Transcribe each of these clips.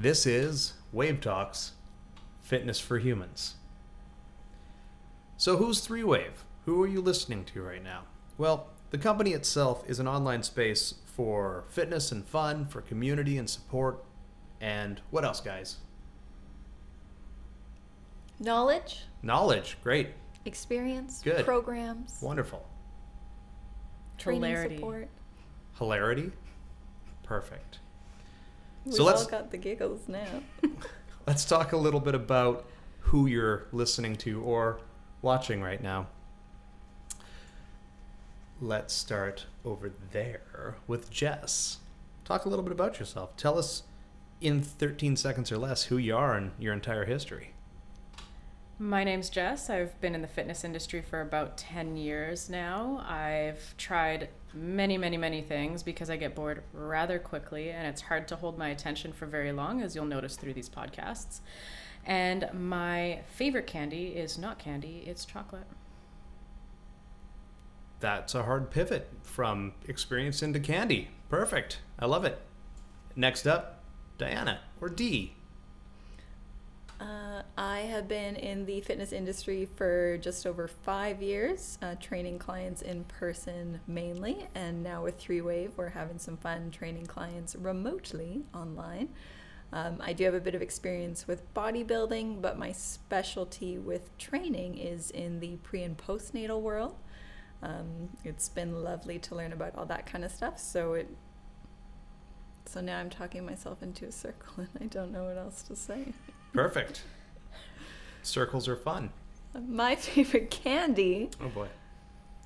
This is Wave Talks Fitness for Humans. So, who's Three Wave? Who are you listening to right now? Well, the company itself is an online space for fitness and fun, for community and support, and what else, guys? Knowledge, Knowledge. Great. experience, Good. programs, Wonderful. training Hilarity. support. Hilarity. Perfect. We've So let's- all got the giggles now. Let's talk a little bit about who you're listening to or watching right now. Let's start over there with Jess. Talk a little bit about yourself. Tell us in 13 seconds or less who you are and your entire history. My name's Jess. I've been in the fitness industry for about 10 years now. I've tried many, many, many things because I get bored rather quickly and it's hard to hold my attention for very long, as you'll notice through these podcasts. And my favorite candy is not candy, it's chocolate. That's a hard pivot from experience into candy. Perfect. I love it. Next up, Diana or D. I have been in the fitness industry for just over five years, uh, training clients in person mainly, and now with Three Wave, we're having some fun training clients remotely online. Um, I do have a bit of experience with bodybuilding, but my specialty with training is in the pre and postnatal world. Um, it's been lovely to learn about all that kind of stuff. So it, so now I'm talking myself into a circle, and I don't know what else to say. Perfect. Circles are fun. My favorite candy Oh boy.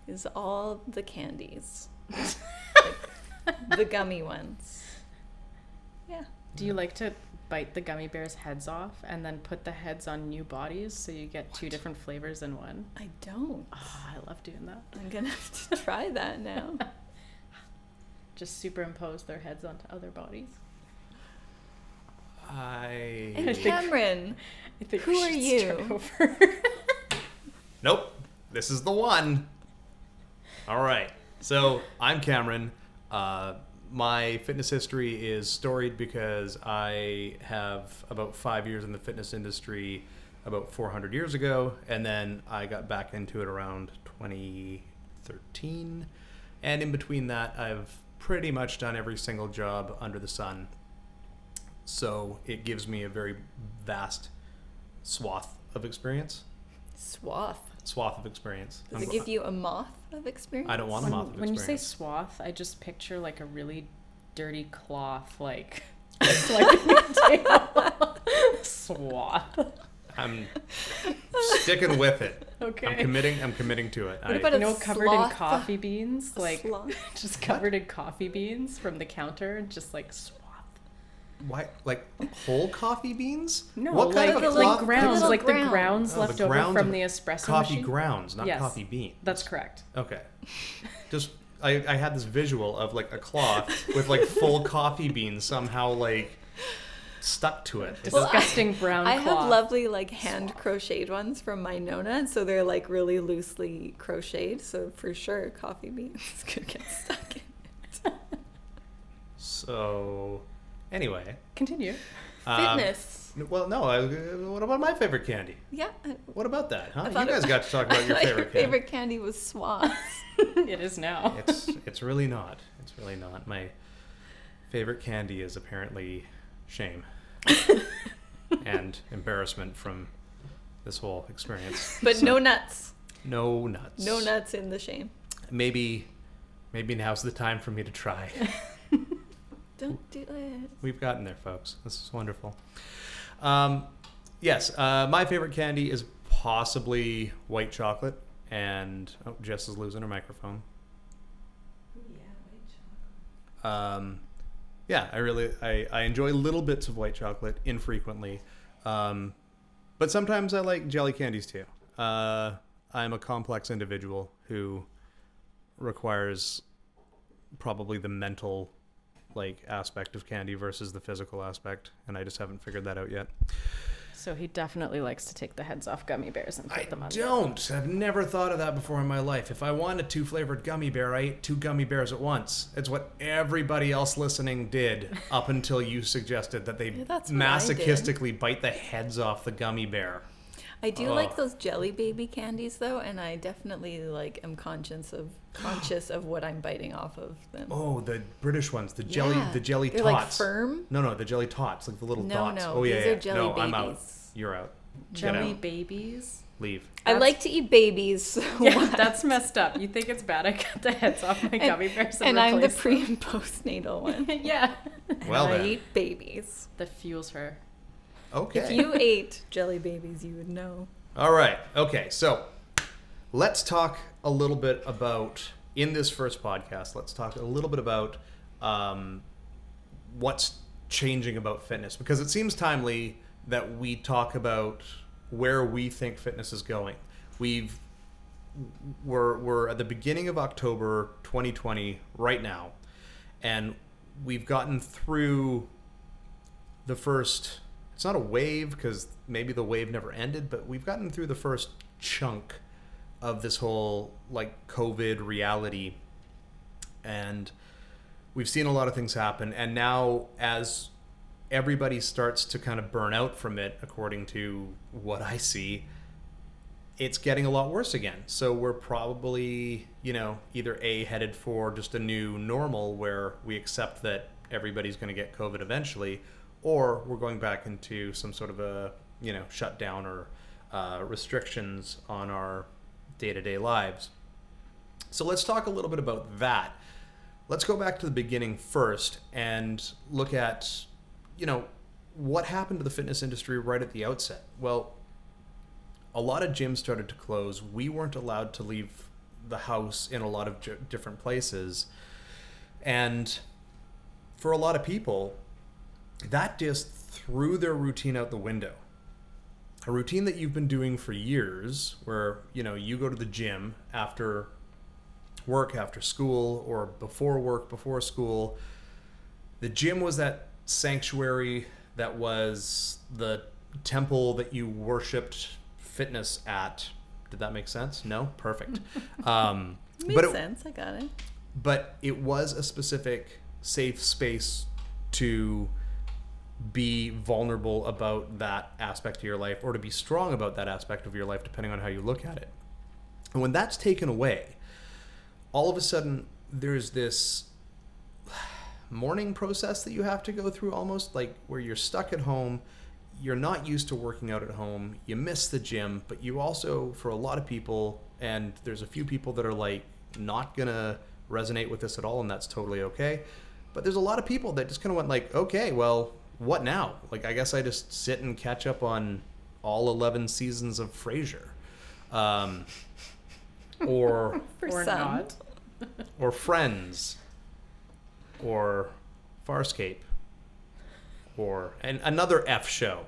is all the candies, Like, the gummy ones. Yeah. Do you like to bite the gummy bears' heads off and then put the heads on new bodies so you get two different flavors in one? I don't. Oh, I love doing that. I'm gonna have to try that now. Just superimpose their heads onto other bodies. I. And think- Cameron, I think Who we are you? start over. Nope. This is the one. All right. So I'm Cameron. Uh, my fitness history is storied because I have about five years in the fitness industry about 400 years ago, and then I got back into it around 2013. And in between that, I've pretty much done every single job under the sun. So it gives me a very vast swath of experience. swath. Swath of experience. Does I'm- it give you a moth of experience? I don't want a when, moth of experience. when you say swath, I just picture like a really dirty cloth, like swiping your tail. swath. I'm sticking with it. Okay. I'm committing. I'm committing to it. What I, about You a know, covered in coffee beans, A like sloth? just covered in coffee beans from the counter, just like swath. Why, like whole coffee beans? No, what like kind of a the, like, cloth grounds, little like the ground. grounds Oh, the left over from the espresso coffee machine. grounds, not Yes. coffee beans. That's correct. okay. Just I, I had this visual of like a cloth with like full coffee beans somehow like stuck to it. Well, Disgusting brown I cloth. have lovely like hand crocheted ones from my Nona, so they're like really loosely crocheted. So for sure, coffee beans could get stuck in it. so anyway. Continue. um, Fitness. well, no. I, what about my favorite candy? yeah. What about that? Huh? You guys it- got to talk about your I thought favorite candy. My favorite candy was swaths. it is now. it's it's really not. It's really not. My favorite candy is apparently shame and embarrassment from this whole experience. but So, no nuts. no nuts. No nuts in the shame. Maybe maybe now's the time for me to try. Don't do it. We've gotten there, folks. This is wonderful. Um, yes, uh, my favorite candy is possibly white chocolate. And oh, Jess is losing her microphone. Yeah, white chocolate. Um, yeah, I really I, I enjoy little bits of white chocolate infrequently, um, but sometimes I like jelly candies too. Uh, I'm a complex individual who requires probably the mental like aspect of candy versus the physical aspect, and I just haven't figured that out yet. So he definitely likes to take the heads off gummy bears and put I them on. don't. I've never thought of that before in my life. If I want a two flavored gummy bear, I ate two gummy bears at once. It's what everybody else listening did up until you suggested that they Yeah, that's what I did. masochistically bite the heads off the gummy bear. I do Oh. like those jelly baby candies though, and I definitely like am conscious of conscious of what I'm biting off of them. Oh, the British ones, the jelly, Yeah. the jelly They're tots. like firm. No, no, the jelly tots, like the little No, dots. no, oh yeah, these yeah. are jelly no, I'm out. You're out. Get Jelly out. babies. Leave. I like to eat babies. so Yeah, that's messed up. You think it's bad? I cut the heads off my and, gummy bears and, and I'm the replace pre and postnatal one. yeah. Well I then. eat babies. That fuels her. Okay. If you ate jelly babies, you would know. All right. Okay. So let's talk a little bit about in this first podcast. Let's talk a little bit about um, what's changing about fitness because it seems timely that we talk about where we think fitness is going. We've we're we're at the beginning of October 2020 right now, and we've gotten through the first it's not a wave because maybe the wave never ended but we've gotten through the first chunk of this whole like covid reality. And we've seen a lot of things happen. And now as everybody starts to kind of burn out from it according to what i see it's getting a lot worse again. So we're probably you know either a headed for just a new normal where we accept that everybody's going to get covid eventually or we're going back into some sort of a you know shutdown or uh, restrictions on our day-to-day lives. So let's talk a little bit about that. Let's go back to the beginning first and look at you know what happened to the fitness industry right at the outset. Well a lot of gyms started to close. We weren't allowed to leave the house in a lot of different places. And for a lot of people that just threw their routine out the window. A routine that you've been doing for years where you know you go to the gym after work after school or before work before school. The gym was that sanctuary that was the temple that you worshipped fitness at. Did that make sense? No? Perfect. Um, Makes but it, sense. I got it. but it was a specific safe space to be vulnerable about that aspect of your life or to be strong about that aspect of your life depending on how you look at it. And when that's taken away all of a sudden there's this mourning process that you have to go through almost like where you're stuck at home you're not used to working out at home you miss the gym but you also for a lot of people and there's a few people that are like not gonna resonate with this at all and that's totally okay but there's a lot of people that just kind of went like okay well what now like i guess i just sit and catch up on all 11 seasons of frasier um, or For or some. not. or Friends, or Farscape, or and another F show.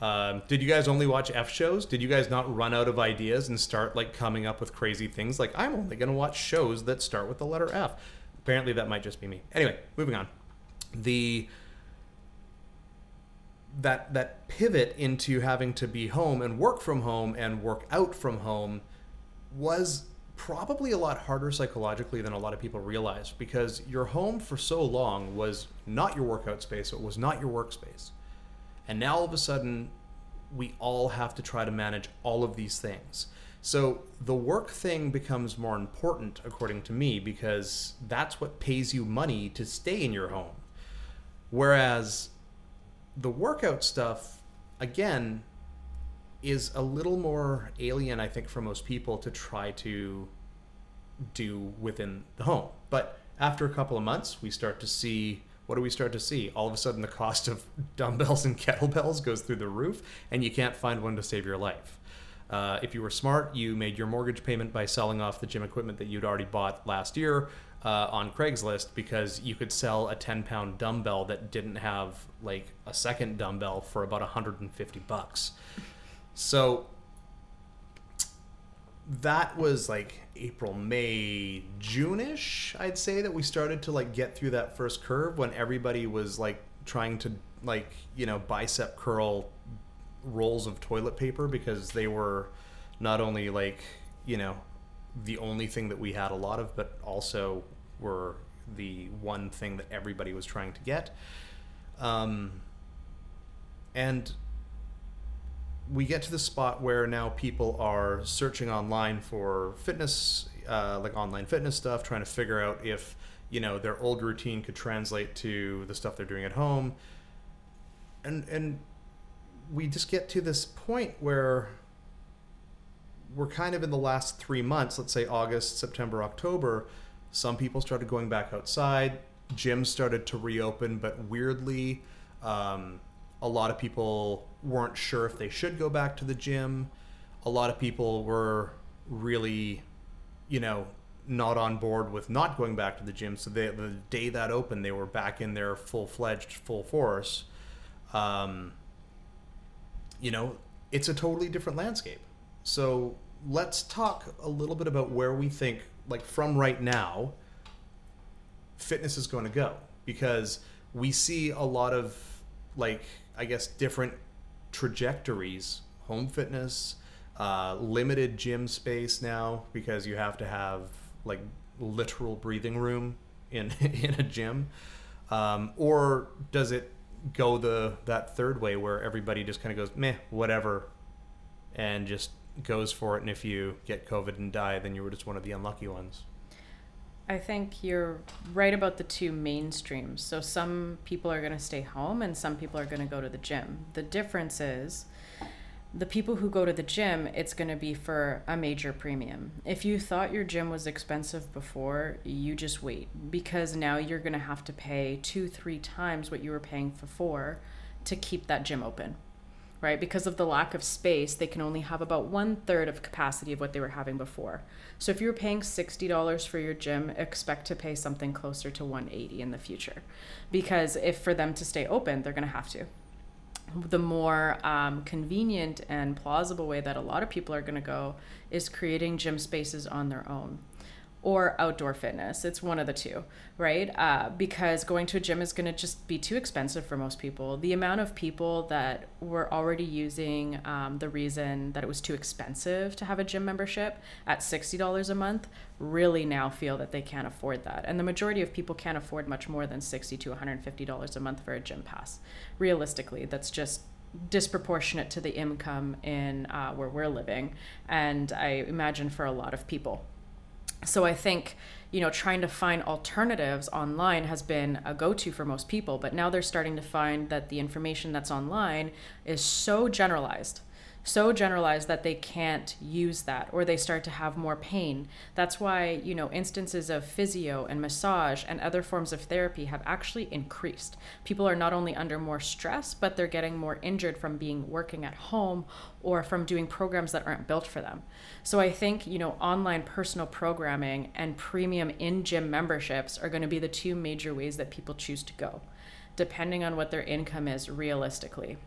Um, did you guys only watch F shows? Did you guys not run out of ideas and start like coming up with crazy things? Like I'm only going to watch shows that start with the letter F. Apparently, that might just be me. Anyway, moving on. The that that pivot into having to be home and work from home and work out from home was probably a lot harder psychologically than a lot of people realize because your home for so long was not your workout space it was not your workspace and now all of a sudden we all have to try to manage all of these things. So the work thing becomes more important according to me because that's what pays you money to stay in your home. Whereas the workout stuff again is a little more alien i think for most people to try to do within the home. But after a couple of months we start to see what do we start to see? All of a sudden the cost of dumbbells and kettlebells goes through the roof and you can't find one to save your life. Uh, if you were smart you made your mortgage payment by selling off the gym equipment that you'd already bought last year uh, on Craigslist because you could sell a 10 pound dumbbell that didn't have like a second dumbbell for about 150 bucks. So that was like April, May, June ish, I'd say that we started to like get through that first curve when everybody was like trying to like, you know, bicep curl rolls of toilet paper because they were not only like you know the only thing that we had a lot of, but also were the one thing that everybody was trying to get. Um, and we get to the spot where now people are searching online for fitness, uh, like online fitness stuff, trying to figure out if you know their old routine could translate to the stuff they're doing at home. And and we just get to this point where we're kind of in the last three months, let's say August, September, October, some people started going back outside. Gyms started to reopen, but weirdly, um, a lot of people weren't sure if they should go back to the gym. A lot of people were really, you know, not on board with not going back to the gym. So they, the day that opened, they were back in their full fledged, full force. Um, you know, it's a totally different landscape. So let's talk a little bit about where we think, like from right now, fitness is going to go because we see a lot of like I guess different trajectories. Home fitness, uh, limited gym space now because you have to have like literal breathing room in in a gym, um, or does it go the that third way where everybody just kind of goes meh whatever, and just goes for it, and if you get COVID and die, then you were just one of the unlucky ones. I think you're right about the two mainstreams. So some people are going to stay home and some people are going to go to the gym. The difference is the people who go to the gym, it's going to be for a major premium. If you thought your gym was expensive before, you just wait because now you're going to have to pay two, three times what you were paying before to keep that gym open right? Because of the lack of space, they can only have about one third of capacity of what they were having before. So if you're paying $60 for your gym, expect to pay something closer to 180 in the future. Because if for them to stay open, they're going to have to. The more um, convenient and plausible way that a lot of people are going to go is creating gym spaces on their own or outdoor fitness. It's one of the two, right? Uh, because going to a gym is going to just be too expensive for most people. The amount of people that were already using um, the reason that it was too expensive to have a gym membership at $60 a month really now feel that they can't afford that. And the majority of people can't afford much more than 60 to $150 a month for a gym pass. Realistically, that's just disproportionate to the income in uh, where we're living. And I imagine for a lot of people so I think you know trying to find alternatives online has been a go-to for most people but now they're starting to find that the information that's online is so generalized so generalized that they can't use that or they start to have more pain. That's why, you know, instances of physio and massage and other forms of therapy have actually increased. People are not only under more stress, but they're getting more injured from being working at home or from doing programs that aren't built for them. So I think, you know, online personal programming and premium in-gym memberships are going to be the two major ways that people choose to go depending on what their income is realistically.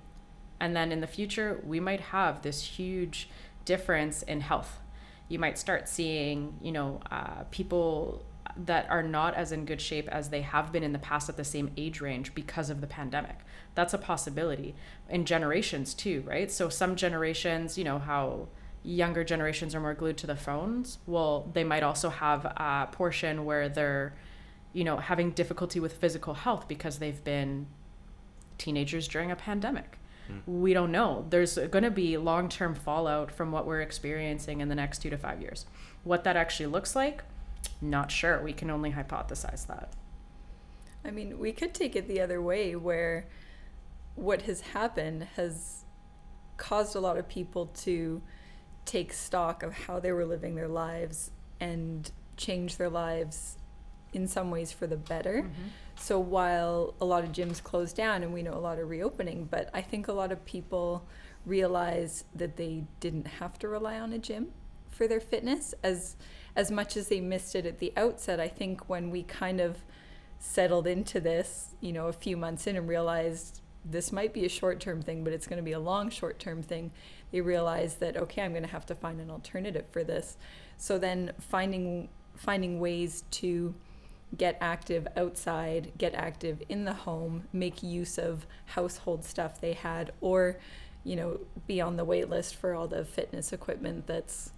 And then in the future, we might have this huge difference in health. You might start seeing, you know, uh, people that are not as in good shape as they have been in the past at the same age range because of the pandemic. That's a possibility in generations too, right? So some generations, you know, how younger generations are more glued to the phones. Well, they might also have a portion where they're, you know, having difficulty with physical health because they've been teenagers during a pandemic we don't know. There's going to be long term fallout from what we're experiencing in the next two to five years. What that actually looks like, not sure. We can only hypothesize that. I mean, we could take it the other way where what has happened has caused a lot of people to take stock of how they were living their lives and change their lives in some ways for the better. Mm-hmm. So while a lot of gyms closed down and we know a lot are reopening, but I think a lot of people realize that they didn't have to rely on a gym for their fitness as as much as they missed it at the outset. I think when we kind of settled into this, you know, a few months in and realized this might be a short-term thing, but it's going to be a long short-term thing, they realized that okay, I'm going to have to find an alternative for this. So then finding finding ways to get active outside, get active in the home, make use of household stuff they had, or you know, be on the wait list for all the fitness equipment that's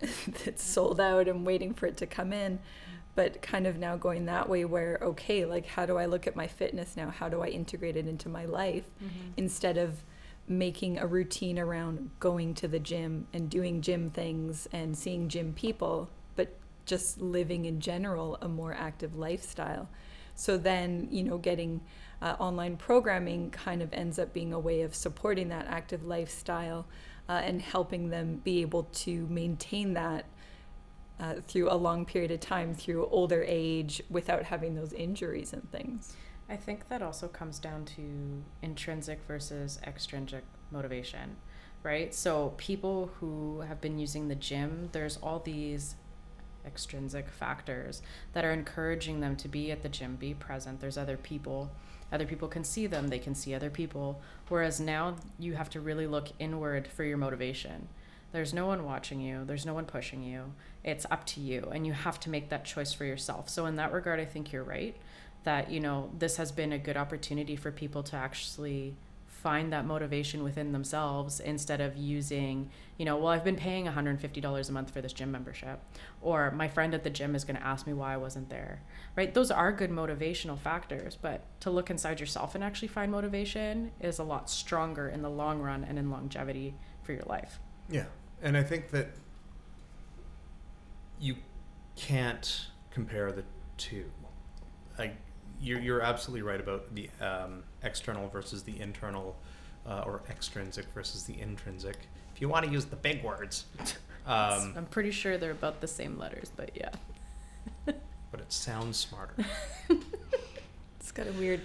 that's sold out and waiting for it to come in. But kind of now going that way where, okay, like how do I look at my fitness now? How do I integrate it into my life Mm-hmm. instead of making a routine around going to the gym and doing gym things and seeing gym people, just living in general a more active lifestyle. So then, you know, getting uh, online programming kind of ends up being a way of supporting that active lifestyle uh, and helping them be able to maintain that uh, through a long period of time, through older age, without having those injuries and things. I think that also comes down to intrinsic versus extrinsic motivation, right? So people who have been using the gym, there's all these extrinsic factors that are encouraging them to be at the gym, be present. There's other people. Other people can see them, they can see other people. Whereas now you have to really look inward for your motivation. There's no one watching you, there's no one pushing you. It's up to you, and you have to make that choice for yourself. So, in that regard, I think you're right that, you know, this has been a good opportunity for people to actually find that motivation within themselves instead of using, you know, well, I've been paying $150 a month for this gym membership, or my friend at the gym is going to ask me why I wasn't there, right? Those are good motivational factors, but to look inside yourself and actually find motivation is a lot stronger in the long run and in longevity for your life. Yeah, and I think that you can't compare the two. Like you're you're absolutely right about the um, external versus the internal, uh, or extrinsic versus the intrinsic. If you want to use the big words, um, I'm pretty sure they're about the same letters, but yeah. but it sounds smarter. It's got a weird.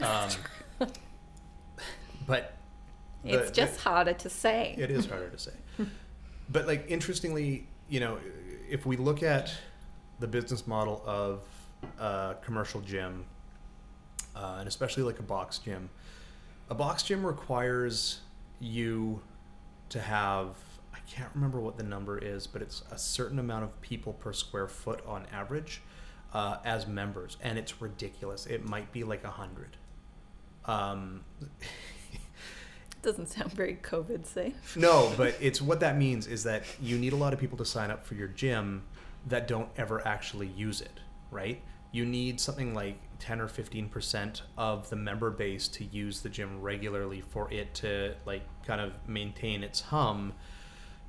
Um, but the- It's the- just harder to say. It is harder to say. but like interestingly, you know, if we look at the business model of a commercial gym, uh, and especially like a box gym, a box gym requires you to have I can't remember what the number is, but it's a certain amount of people per square foot on average uh, as members, and it's ridiculous. It might be like a hundred. Um, Doesn't sound very COVID safe. No, but it's what that means is that you need a lot of people to sign up for your gym that don't ever actually use it, right? You need something like 10 or 15% of the member base to use the gym regularly for it to like kind of maintain its hum.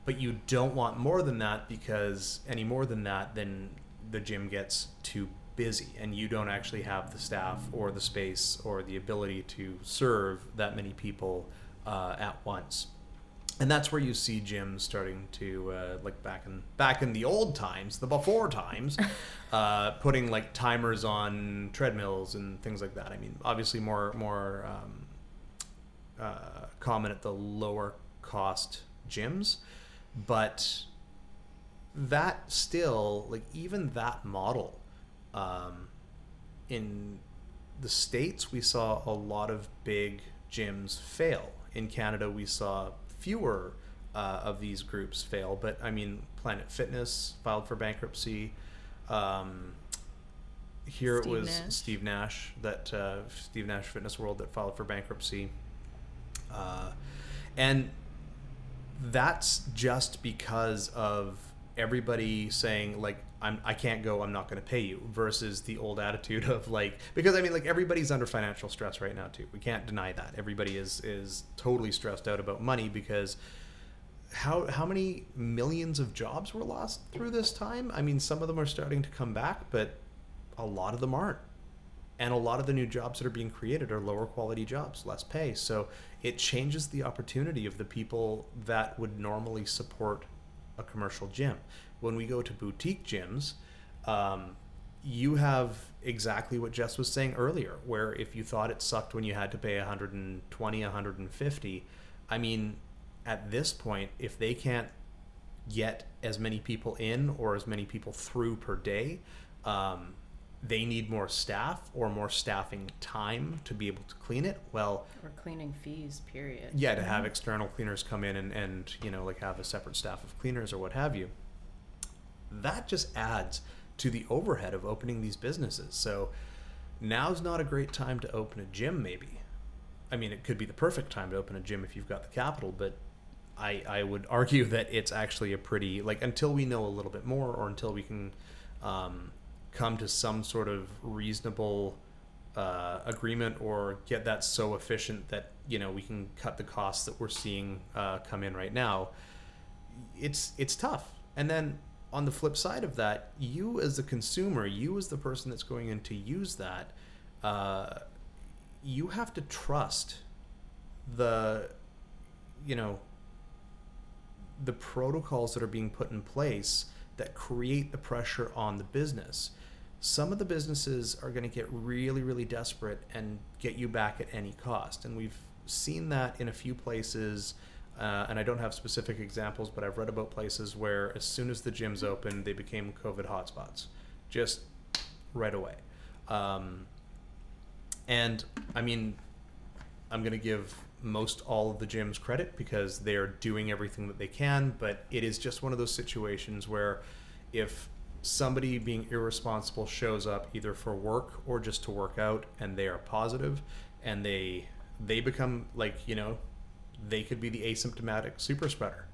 But you don't want more than that because any more than that then the gym gets too busy and you don't actually have the staff or the space or the ability to serve that many people uh, at once and that's where you see gyms starting to uh, like back in back in the old times, the before times, uh, putting like timers on treadmills and things like that. I mean, obviously more more um, uh, common at the lower cost gyms, but that still like even that model um, in the states we saw a lot of big gyms fail in canada we saw fewer uh, of these groups fail but i mean planet fitness filed for bankruptcy um, here Steve it was Nash. steve nash that uh, steve nash fitness world that filed for bankruptcy uh, and that's just because of everybody saying like I'm I can't go I'm not going to pay you versus the old attitude of like because I mean like everybody's under financial stress right now too. We can't deny that. Everybody is is totally stressed out about money because how how many millions of jobs were lost through this time? I mean some of them are starting to come back but a lot of them aren't. And a lot of the new jobs that are being created are lower quality jobs, less pay. So it changes the opportunity of the people that would normally support a commercial gym. When we go to boutique gyms, um, you have exactly what Jess was saying earlier, where if you thought it sucked when you had to pay 120, 150, I mean, at this point, if they can't get as many people in or as many people through per day, um, they need more staff or more staffing time to be able to clean it. Well, Or cleaning fees, period. yeah, to have external cleaners come in and, and you know like have a separate staff of cleaners or what have you. That just adds to the overhead of opening these businesses. So now's not a great time to open a gym, maybe. I mean, it could be the perfect time to open a gym if you've got the capital, but I, I would argue that it's actually a pretty like until we know a little bit more or until we can um, come to some sort of reasonable uh, agreement or get that so efficient that you know we can cut the costs that we're seeing uh, come in right now. It's it's tough. And then on the flip side of that, you as the consumer, you as the person that's going in to use that, uh, you have to trust the you know the protocols that are being put in place that create the pressure on the business. Some of the businesses are going to get really, really desperate and get you back at any cost. And we've seen that in a few places. Uh, and I don't have specific examples, but I've read about places where as soon as the gyms opened, they became COVID hotspots, just right away. Um, and I mean, I'm going to give most all of the gyms credit because they are doing everything that they can, but it is just one of those situations where if somebody being irresponsible shows up either for work or just to work out and they are positive and they they become like, you know, they could be the asymptomatic super spreader.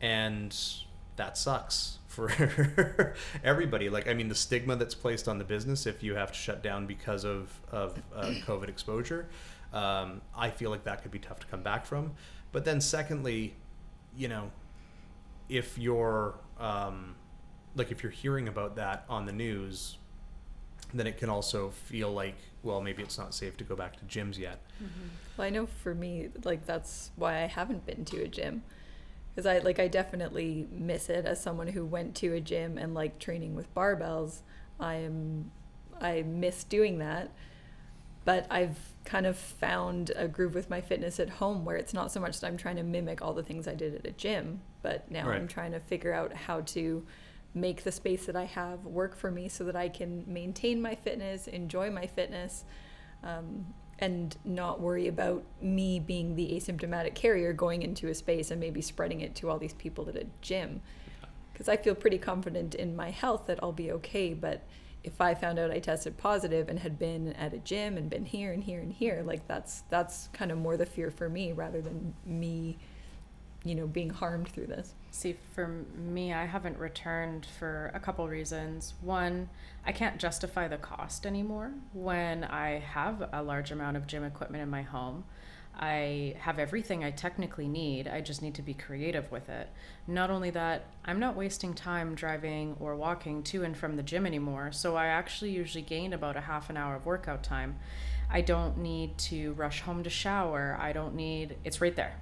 And that sucks for everybody. Like, I mean, the stigma that's placed on the business if you have to shut down because of, of uh, COVID exposure um, I feel like that could be tough to come back from. But then, secondly, you know, if you're um, like if you're hearing about that on the news, then it can also feel like well maybe it's not safe to go back to gyms yet. Mm-hmm. Well, I know for me, like that's why I haven't been to a gym because I like I definitely miss it as someone who went to a gym and like training with barbells. I am I miss doing that but I've kind of found a groove with my fitness at home where it's not so much that I'm trying to mimic all the things I did at a gym, but now right. I'm trying to figure out how to make the space that I have work for me so that I can maintain my fitness, enjoy my fitness, um, and not worry about me being the asymptomatic carrier going into a space and maybe spreading it to all these people at a gym. Because I feel pretty confident in my health that I'll be okay, but if I found out I tested positive and had been at a gym and been here and here and here, like that's that's kind of more the fear for me rather than me, you know, being harmed through this. See, for me, I haven't returned for a couple reasons. One, I can't justify the cost anymore when I have a large amount of gym equipment in my home. I have everything I technically need. I just need to be creative with it. Not only that, I'm not wasting time driving or walking to and from the gym anymore. So I actually usually gain about a half an hour of workout time. I don't need to rush home to shower. I don't need, it's right there.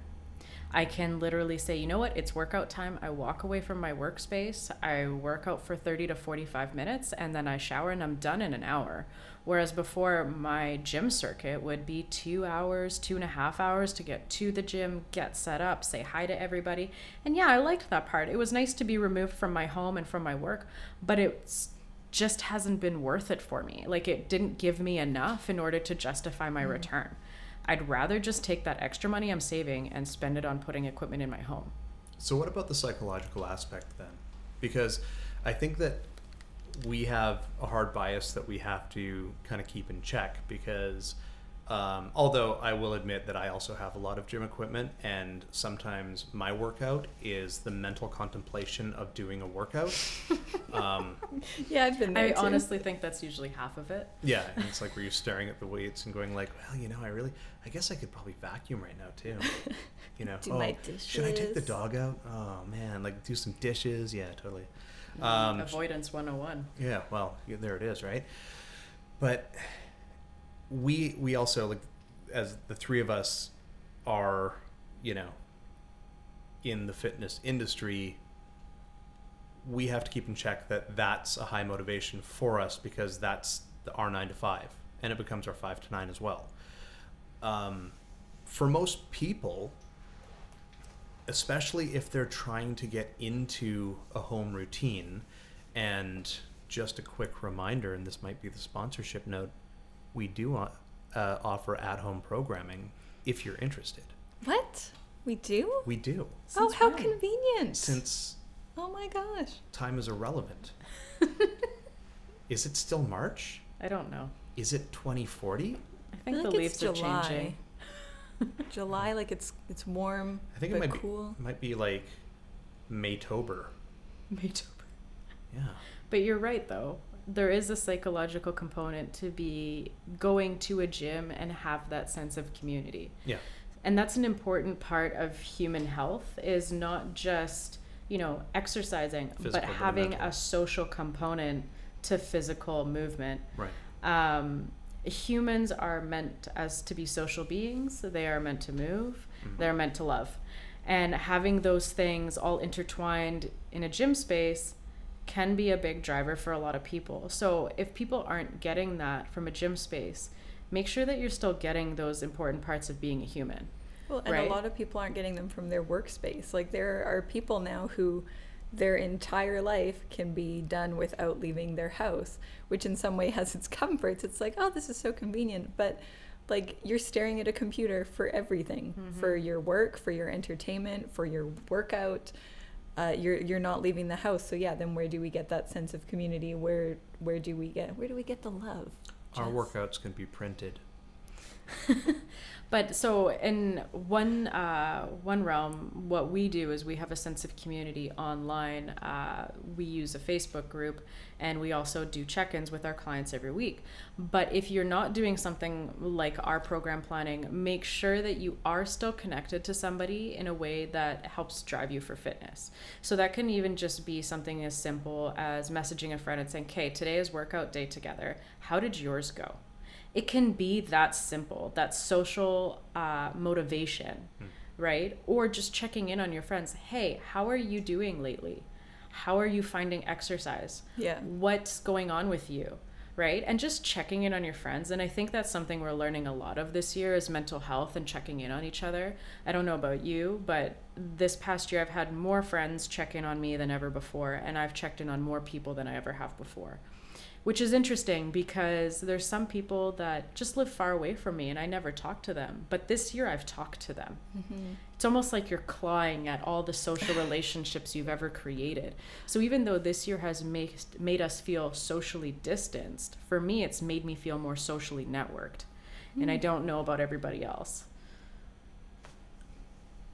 I can literally say, you know what, it's workout time. I walk away from my workspace, I work out for 30 to 45 minutes, and then I shower and I'm done in an hour. Whereas before, my gym circuit would be two hours, two and a half hours to get to the gym, get set up, say hi to everybody. And yeah, I liked that part. It was nice to be removed from my home and from my work, but it's just hasn't been worth it for me. Like it didn't give me enough in order to justify my mm. return. I'd rather just take that extra money I'm saving and spend it on putting equipment in my home. So, what about the psychological aspect then? Because I think that we have a hard bias that we have to kind of keep in check because um, although I will admit that I also have a lot of gym equipment, and sometimes my workout is the mental contemplation of doing a workout. Um, yeah, I've been there. I too. honestly think that's usually half of it. Yeah, and it's like where you're staring at the weights and going like, well, you know, I really, I guess I could probably vacuum right now too. You know, do oh, my dishes. should I take the dog out? Oh man, like do some dishes. Yeah, totally. Um, Avoidance 101. Yeah, well, there it is, right? But we we also like as the three of us are, you know, in the fitness industry, we have to keep in check that that's a high motivation for us because that's the, our nine to five, and it becomes our five to nine as well. Um, for most people, especially if they're trying to get into a home routine. And just a quick reminder, and this might be the sponsorship note, we do uh, offer at home programming if you're interested. What? We do? We do. Oh, Since oh, how when? convenient. Since. Oh my gosh. Time is irrelevant. is it still March? I don't know. Is it 2040? I think I the leaves are changing. July, like it's it's warm. I think but it might cool. be it might be like Maytober. Maytober. Yeah. But you're right, though. There is a psychological component to be going to a gym and have that sense of community. Yeah. And that's an important part of human health is not just, you know, exercising, Physical, but having a social component to physical movement. Right. Um, humans are meant as to be social beings. They are meant to move. Mhm. They're meant to love. And having those things all intertwined in a gym space can be a big driver for a lot of people. So if people aren't getting that from a gym space, make sure that you're still getting those important parts of being a human. Well, and right? a lot of people aren't getting them from their workspace. Like there are people now who their entire life can be done without leaving their house, which in some way has its comforts. It's like, oh, this is so convenient, but like you're staring at a computer for everything, mm-hmm. for your work, for your entertainment, for your workout. Uh, you're you're not leaving the house, so yeah. Then where do we get that sense of community? Where where do we get where do we get the love? Our Jess? workouts can be printed. But so in one uh, one realm, what we do is we have a sense of community online. Uh, we use a Facebook group, and we also do check-ins with our clients every week. But if you're not doing something like our program planning, make sure that you are still connected to somebody in a way that helps drive you for fitness. So that can even just be something as simple as messaging a friend and saying, "Okay, today is workout day together. How did yours go?" It can be that simple that social uh, motivation right? Or just checking in on your friends hey how are you doing lately? How are you finding exercise? Yeah. what's going on with you? Right? And just checking in on your friends and i think that's something we're learning a lot of this year is mental health and checking in on each other. I don't know about you but this past year i've had more friends check in on me than ever before and i've checked in on more people than i ever have before which is interesting because there's some people that just live far away from me and I never talk to them. But this year I've talked to them. Mm-hmm. It's almost like you're clawing at all the social relationships you've ever created. So even though this year has made, made us feel socially distanced, for me it's made me feel more socially networked. And I mm. don't know about everybody else.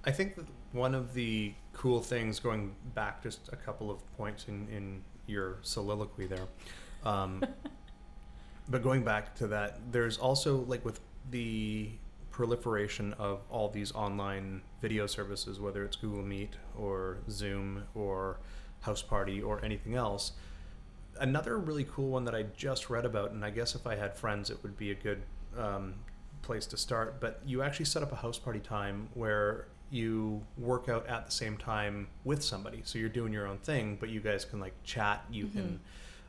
I think that one of the cool things, going back just a couple of points in, in your soliloquy there, um, but going back to that, there's also like with the proliferation of all these online video services, whether it's Google Meet or Zoom or House Party or anything else. Another really cool one that I just read about, and I guess if I had friends, it would be a good um, place to start. But you actually set up a house party time where you work out at the same time with somebody. So you're doing your own thing, but you guys can like chat. You can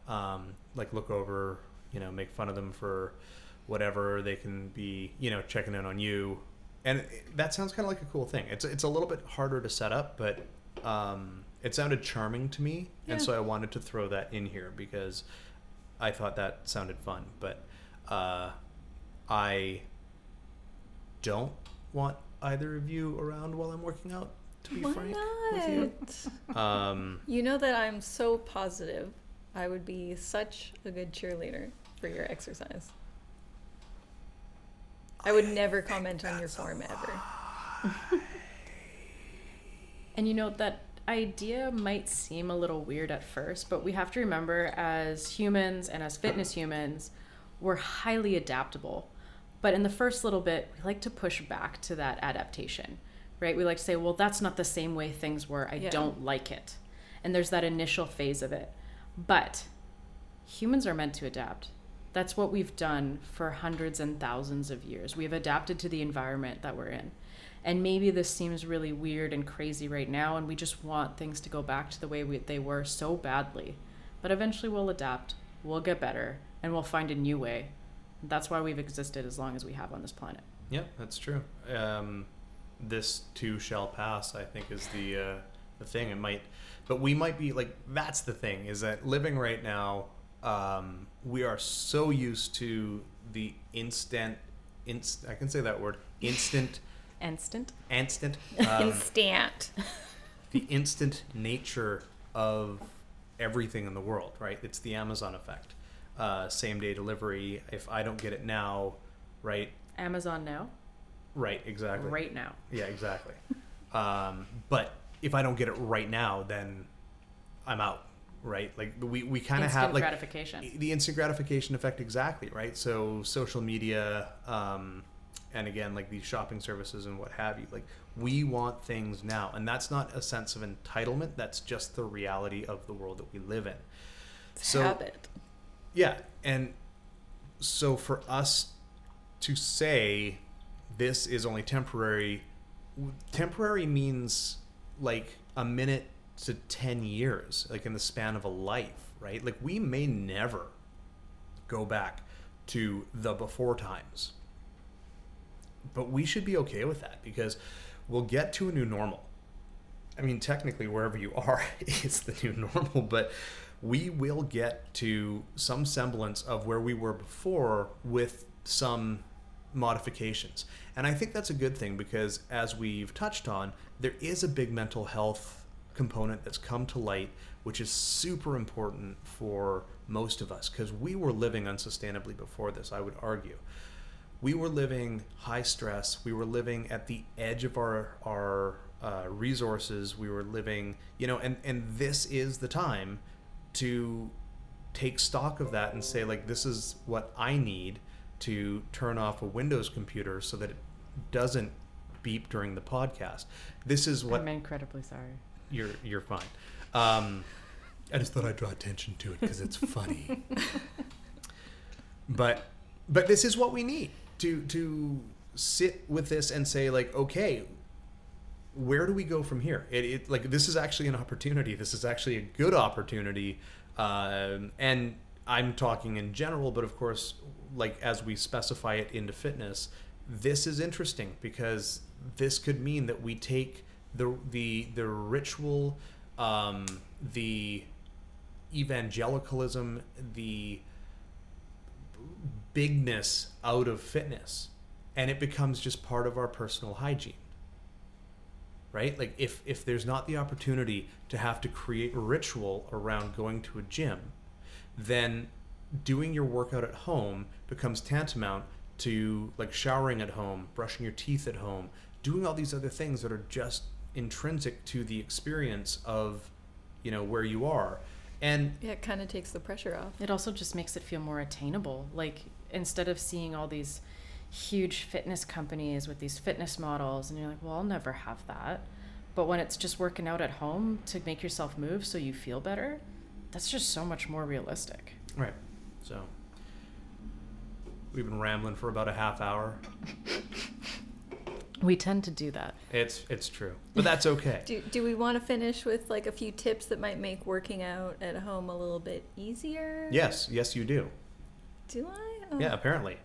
um, like look over, you know, make fun of them for whatever. They can be, you know, checking in on you, and that sounds kind of like a cool thing. It's it's a little bit harder to set up, but um, it sounded charming to me, and so I wanted to throw that in here because I thought that sounded fun. But uh, I don't want either of you around while I'm working out. To be Why frank with you, um, You know that I'm so positive. I would be such a good cheerleader for your exercise. I would never comment on your form ever. And you know, that idea might seem a little weird at first, but we have to remember as humans and as fitness humans, we're highly adaptable. But in the first little bit, we like to push back to that adaptation, right? We like to say, well, that's not the same way things were. I Yeah. don't like it. And there's that initial phase of it. But humans are meant to adapt. That's what we've done for hundreds and thousands of years. We've adapted to the environment that we're in. And maybe this seems really weird and crazy right now, and we just want things to go back to the way we, they were so badly. But eventually we'll adapt, we'll get better, and we'll find a new way. That's why we've existed as long as we have on this planet. Yeah, that's true. Um, this too shall pass. I think is the uh, the thing. It might, but we might be like that's the thing is that living right now, um, we are so used to the instant, inst. I can say that word. Instant, Instant. instant, um, Instant. the instant nature of everything in the world. Right? It's the Amazon effect. Uh, same day delivery. If I don't get it now, right? Amazon now. Right, exactly. right now. Yeah, exactly. um, but if I don't get it right now, then I'm out. Right? Like we, we kind of have like gratification. the instant gratification effect exactly right so social media um, and again like these shopping services and what have you like we want things now and that's not a sense of entitlement that's just the reality of the world that we live in It's So- habit. yeah and so for us to say this is only temporary temporary means like a minute to 10 years like in the span of a life right? Like we may never go back to the before times. But we should be okay with that because we'll get to a new normal. I mean, technically, wherever you are, it's the new normal, but we will get to some semblance of where we were before with some modifications. And I think that's a good thing because, as we've touched on, there is a big mental health component that's come to light, which is super important for most of us because we were living unsustainably before this, I would argue we were living high stress. We were living at the edge of our our uh, resources. We were living, you know, and and this is the time to take stock of that and say like, this is what I need to turn off a Windows computer so that it doesn't beep during the podcast. This is what I'm incredibly sorry. you're you're fine. Um, I just thought I'd draw attention to it because it's funny. but but this is what we need to to sit with this and say like, okay, where do we go from here? It, it like this is actually an opportunity. This is actually a good opportunity, um, and I'm talking in general, but of course, like as we specify it into fitness, this is interesting because this could mean that we take the the the ritual, um, the evangelicalism, the bigness out of fitness, and it becomes just part of our personal hygiene right? Like if if there's not the opportunity to have to create ritual around going to a gym then doing your workout at home becomes tantamount to like showering at home brushing your teeth at home doing all these other things that are just intrinsic to the experience of you know where you are and Yeah, it kind of takes the pressure off. It also just makes it feel more attainable. Like instead of seeing all these huge fitness companies with these fitness models, and you're like, well, I'll never have that. But when it's just working out at home to make yourself move so you feel better, that's just so much more realistic. right so we've been rambling for about a half hour We tend to do that. it's it's true but that's okay Do, do we want to finish with like a few tips that might make working out at home a little bit easier? yes yes you do Do I? Oh. Yeah, apparently.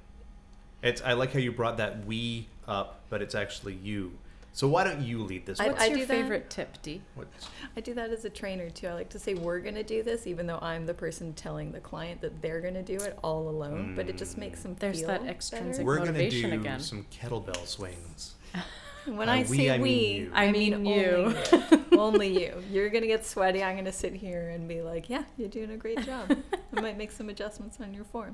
It's I like how you brought that we up, but it's actually you. So why don't you lead this I- one? What's your do that. favorite tip, D? What's- I do that as a trainer too. I like to say we're going to do this, even though I'm the person telling the client that they're going to do it all alone. But it just makes them There's feel that better. extrinsic- We're gonna motivation do again. some kettlebell swings. When By I we, say I mean we, you. I mean only you. you. only you. You're gonna get sweaty. I'm gonna sit here and be like, "Yeah, you're doing a great job." I might make some adjustments on your form.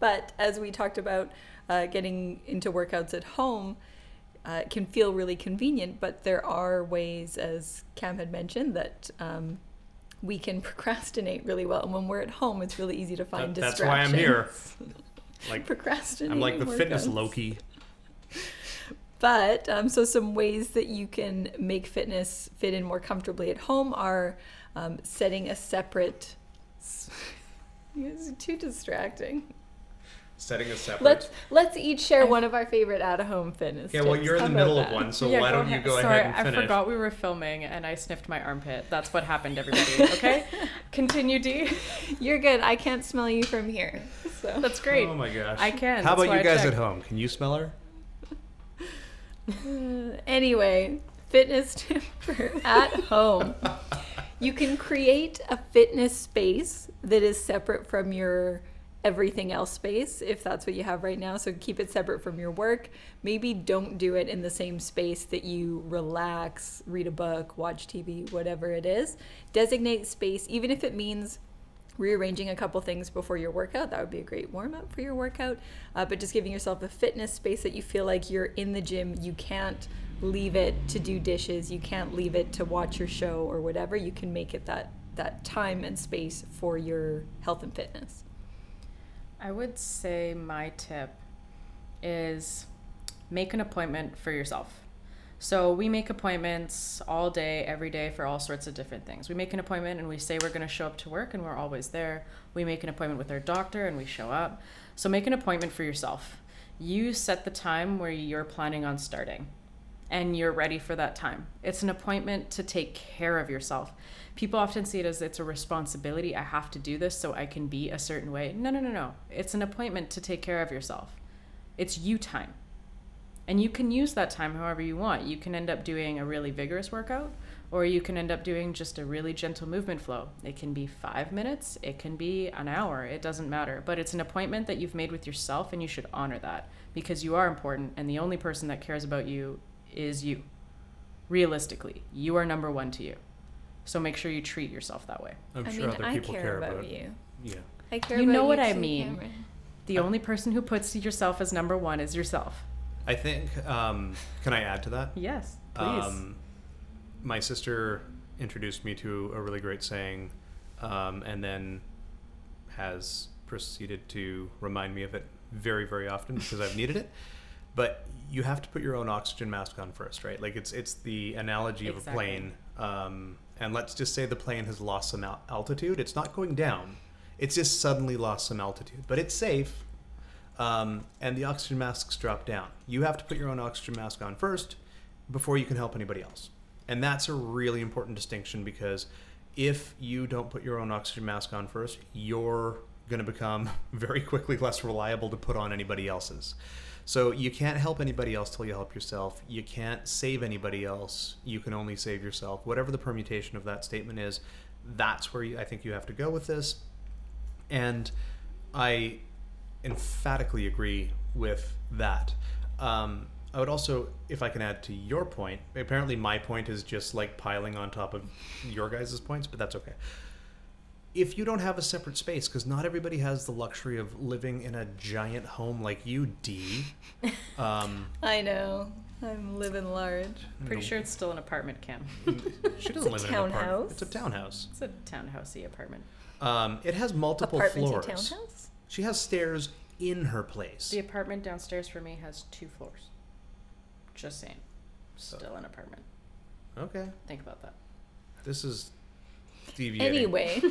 But as we talked about, uh, getting into workouts at home uh, can feel really convenient. But there are ways, as Cam had mentioned, that um, we can procrastinate really well. And when we're at home, it's really easy to find That- that's why I'm here. Like Procrastinating. I'm like the fitness. Loki. But um, so some ways that you can make fitness fit in more comfortably at home are um, setting a separate. Are too distracting. Setting a separate. Let's let's each share one of our favorite out-of-home fitness. yeah, well, you're in the about middle of that? one, so Yeah, why go don't you ahead. go Sorry, ahead and finish? I forgot we were filming and I sniffed my armpit. That's what happened, everybody. Okay? Continue, D. You're good. I can't smell you from here. So That's great. Oh my gosh. I can, How that's about why you guys at home? Can you smell her? Anyway, fitness tip for at home. You can create a fitness space that is separate from your everything else space if that's what you have right now. So keep it separate from your work. Maybe don't do it in the same space that you relax, read a book, watch TV, whatever it is. Designate space, even if it means rearranging a couple things before your workout. That would be a great warm up for your workout. Uh, but just giving yourself a fitness space that you feel like you're in the gym. You can't leave it to do dishes. You can't leave it to watch your show or whatever. You can make it that that time and space for your health and fitness. I would say my tip is make an appointment for yourself. So we make appointments all day, every day for all sorts of different things. We make an appointment and we say we're going to show up to work and we're always there. We make an appointment with our doctor and we show up. So make an appointment for yourself. You set the time where you're planning on starting and you're ready for that time. It's an appointment to take care of yourself. People often see it as it's a responsibility. I have to do this so I can be a certain way. No, no, no, no. It's an appointment to take care of yourself. It's you time. And you can use that time however you want. You can end up doing a really vigorous workout, or you can end up doing just a really gentle movement flow. It can be five minutes, it can be an hour, it doesn't matter. But it's an appointment that you've made with yourself, and you should honor that because you are important, and the only person that cares about you is you. Realistically, you are number one to you. So make sure you treat yourself that way. I'm I sure mean, other I people care, care, about, it. you. Yeah. I care You about know what I mean. Cameron. The only person who puts yourself as number one is yourself. I think. Um, can I add to that? Yes, please. Um, my sister introduced me to a really great saying, um, and then has proceeded to remind me of it very, very often because I've needed it. But you have to put your own oxygen mask on first, right? Like it's it's the analogy of Exactly. a plane. Um, and let's just say the plane has lost some al- altitude. It's not going down. It's just suddenly lost some altitude, but it's safe. Um, and the oxygen masks drop down. You have to put your own oxygen mask on first before you can help anybody else. And that's a really important distinction because if you don't put your own oxygen mask on first, you're going to become very quickly less reliable to put on anybody else's. So you can't help anybody else till you help yourself. You can't save anybody else. You can only save yourself. Whatever the permutation of that statement is, that's where you, I think you have to go with this. And I emphatically agree with that. Um, I would also, if I can add to your point, apparently my point is just like piling on top of your guys' points, but that's okay. If you don't have a separate space, because not everybody has the luxury of living in a giant home like you, D. Um, I know. I'm living large. Pretty sure it's still an apartment, Cam. she doesn't a live in an apartment. townhouse. It's a townhouse. It's a townhousey apartment. Um, it has multiple Apartment floors. to townhouse? She has stairs in her place. The apartment downstairs for me has two floors. Just saying. Still an apartment. Okay, Think about that. this is deviating. Anyway,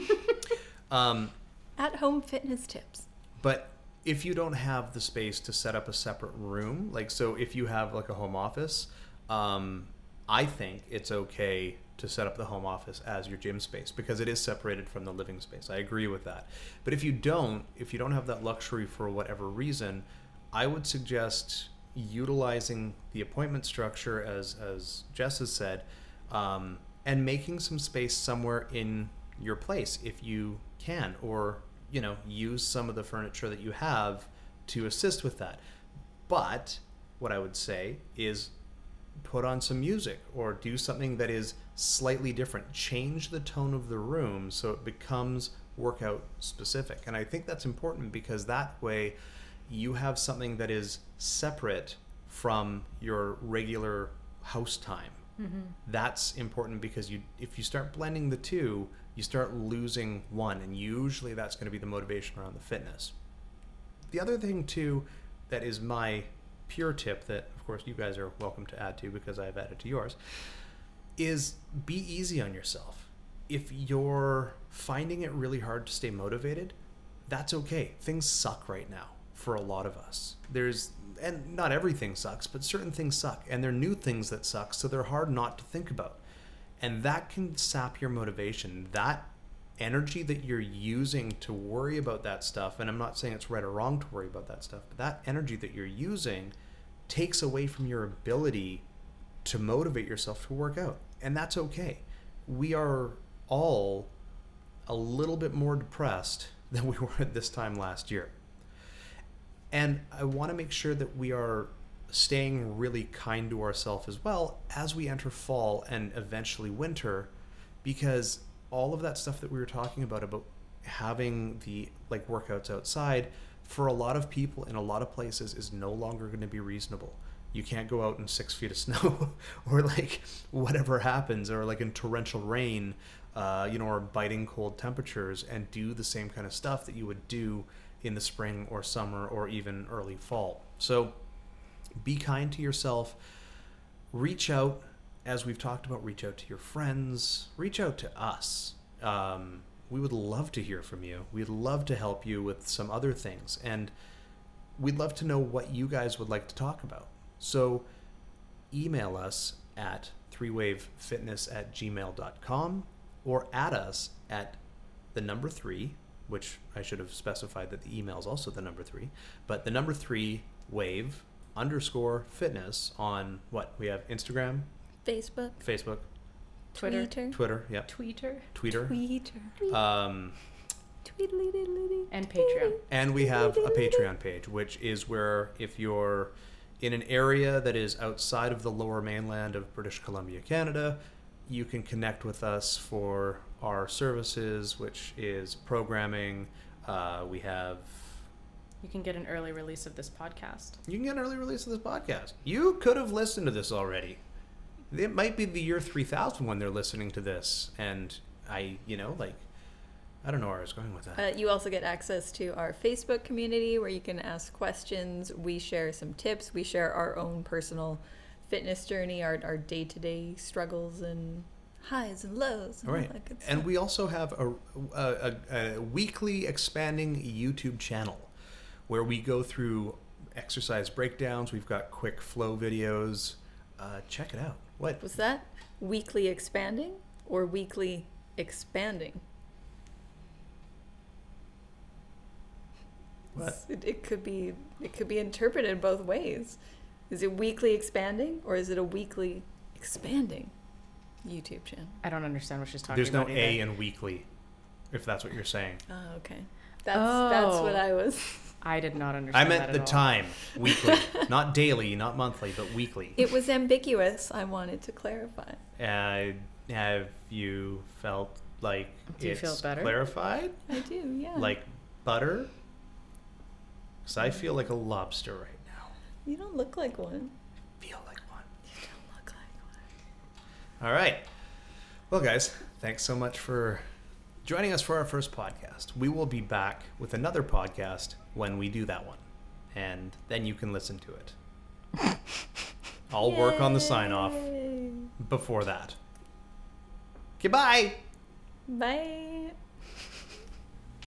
Um, at home fitness tips. but if you don't have the space to set up a separate room, like so, if you have like a home office, um, I think it's okay to set up the home office as your gym space because it is separated from the living space. I agree with that. But if you don't, if you don't have that luxury for whatever reason, I would suggest utilizing the appointment structure as as Jess has said, um, and making some space somewhere in your place if you can, or you know, use some of the furniture that you have to assist with that. But what I would say is put on some music or do something that is slightly different. Change the tone of the room so it becomes workout specific. And I think that's important because that way you have something that is separate from your regular house time. Mm-hmm. That's important because you if you start blending the two, you start losing one and usually that's going to be the motivation around the fitness. The other thing too that is my pure tip that of course you guys are welcome to add to because I've added to yours is be easy on yourself. If you're finding it really hard to stay motivated, that's okay. Things suck right now for a lot of us. There's and not everything sucks, but certain things suck and they're new things that suck, so they're hard not to think about. And that can sap your motivation. That energy that you're using to worry about that stuff, and I'm not saying it's right or wrong to worry about that stuff, but that energy that you're using takes away from your ability to motivate yourself to work out. And that's okay. We are all a little bit more depressed than we were at this time last year. And I want to make sure that we are staying really kind to ourselves as well as we enter fall and eventually winter because all of that stuff that we were talking about about having the like workouts outside for a lot of people in a lot of places is no longer going to be reasonable. You can't go out in six feet of snow or like whatever happens or like in torrential rain, uh, you know, or biting cold temperatures and do the same kind of stuff that you would do in the spring or summer or even early fall. So be kind to yourself. Reach out, as we've talked about, reach out to your friends, reach out to us. Um, we would love to hear from you. We'd love to help you with some other things. And we'd love to know what you guys would like to talk about. So email us at threewavefitness at gmail.com or add us at the number three, which I should have specified that the email is also the number three, but the number three wave underscore fitness on what? We have Instagram, Facebook, Facebook, Twitter. Twitter, Twitter, yep, Tweeter. Twitter. Twitter, Um, and Patreon. And we have a Patreon page, which is where if you're in an area that is outside of the lower mainland of British Columbia, Canada, you can connect with us for our services, which is programming. Uh, we have. You can get an early release of this podcast. You can get an early release of this podcast. You could have listened to this already. It might be the year 3000 when they're listening to this. And I, you know, like, I don't know where I was going with that. Uh, you also get access to our Facebook community where you can ask questions. We share some tips. We share our own personal fitness journey, our, our day-to-day struggles and highs and lows. And All all right. that good And we also have a, a, a, a weekly expanding YouTube channel where we go through exercise breakdowns. We've got quick flow videos. Uh, check it out. What? Was that weekly expanding or weekly expanding? What? It, it could be it could be interpreted both ways. Is it weekly expanding or is it a weekly expanding YouTube channel? I don't understand what she's talking about. There's no about. A either. in weekly, if that's what you're saying. Oh, okay. That's that's what Oh. I was. I did not understand. I that meant at the all. time, weekly, not daily, not monthly, but weekly. It was ambiguous. I wanted to clarify. Uh, have you felt like Do you it's feel better? clarified? I do, yeah. Like butter? Because I feel like a lobster right now. you don't look like one. Feel like one. You don't look like one. All right. Well, guys, thanks so much for joining us for our first podcast. We will be back with another podcast when we do that one, and then you can listen to it. I'll work on the sign off before that. Goodbye. Bye.